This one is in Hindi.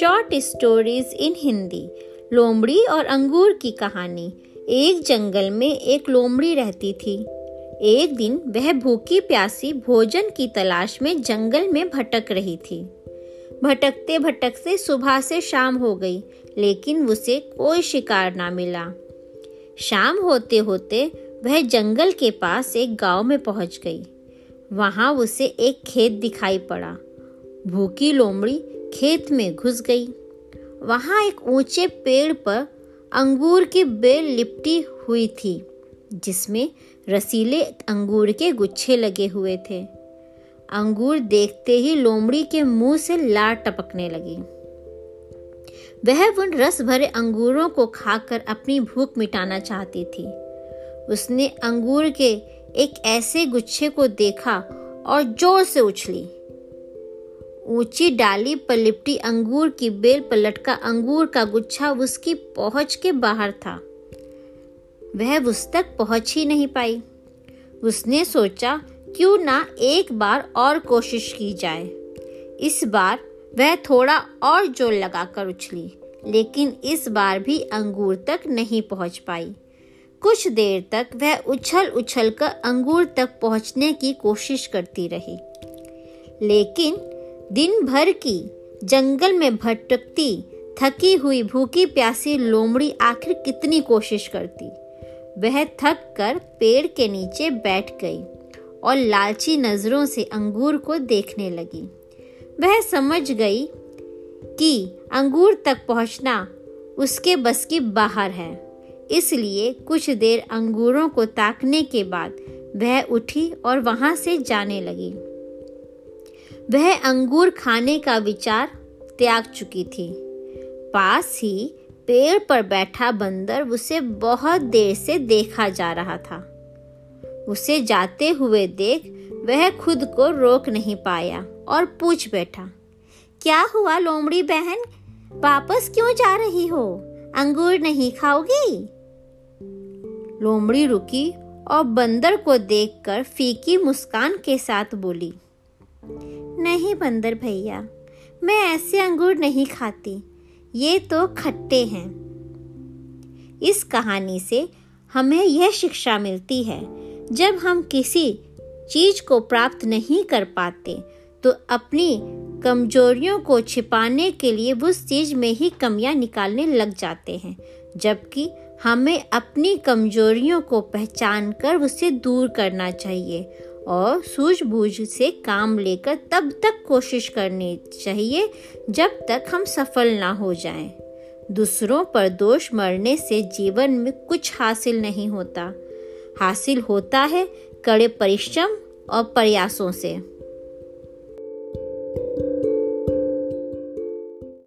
शॉर्ट स्टोरीज इन हिंदी लोमड़ी और अंगूर की कहानी। एक जंगल में एक लोमड़ी रहती थी। एक दिन वह भूखी प्यासी भोजन की तलाश में जंगल में भटक रही थी। भटकते भटकते सुबह से शाम हो गई, लेकिन उसे कोई शिकार ना मिला। शाम होते होते वह जंगल के पास एक गाँव में पहुँच गई। वहाँ उसे एक खेत दिखाई पड़ा। भूखी लोमड़ी खेत में घुस गई। वहाँ एक ऊँचे पेड़ पर अंगूर की बेल लिपटी हुई थी, जिसमें रसीले अंगूर के गुच्छे लगे हुए थे। अंगूर देखते ही लोमड़ी के मुँह से लार टपकने लगी। वह उन रस भरे अंगूरों को खाकर अपनी भूख मिटाना चाहती थी। उसने अंगूर के एक ऐसे गुच्छे को देखा और ज़ोर से उछली ऊँची डाली पर लिपटी अंगूर की बेल पर लटका अंगूर का गुच्छा उसकी पहुँच के बाहर था। वह उस तक पहुँच ही नहीं पाई। उसने सोचा, क्यों ना एक बार और कोशिश की जाए। इस बार वह थोड़ा और ज़ोर लगाकर उछली लेकिन इस बार भी अंगूर तक नहीं पहुँच पाई। कुछ देर तक वह उछल उछल कर अंगूर तक पहुँचने की कोशिश करती रही। लेकिन दिन भर की जंगल में भटकती, थकी हुई भूखी प्यासी लोमड़ी आखिर कितनी कोशिश करती? वह थक कर पेड़ के नीचे बैठ गई और लालची नज़रों से अंगूर को देखने लगी। वह समझ गई कि अंगूर तक पहुँचना उसके बस की बाहर है। इसलिए कुछ देर अंगूरों को ताकने के बाद वह उठी और वहाँ से जाने लगी। वह अंगूर खाने का विचार त्याग चुकी थी। पास ही पेड़ पर बैठा बंदर उसे बहुत देर से देखा जा रहा था। उसे जाते हुए देख वह खुद को रोक नहीं पाया और पूछ बैठा, क्या हुआ लोमड़ी बहन? वापस क्यों जा रही हो? अंगूर नहीं खाओगी? लोमड़ी रुकी और बंदर को देखकर फीकी मुस्कान के साथ बोली, नहीं बंदर भैया, मैं ऐसे अंगूर नहीं खाती, ये तो खट्टे हैं। इस कहानी से हमें यह शिक्षा मिलती है, जब हम किसी चीज़ को प्राप्त नहीं कर पाते तो अपनी कमजोरियों को छिपाने के लिए उस चीज़ में ही कमियाँ निकालने लग जाते हैं, जबकि हमें अपनी कमजोरियों को पहचान कर उसे दूर करना चाहिए और सूझबूझ से काम लेकर तब तक कोशिश करनी चाहिए जब तक हम सफल ना हो जाएँ। दूसरों पर दोष मरने से जीवन में कुछ हासिल नहीं होता हासिल होता है कड़े परिश्रम और प्रयासों से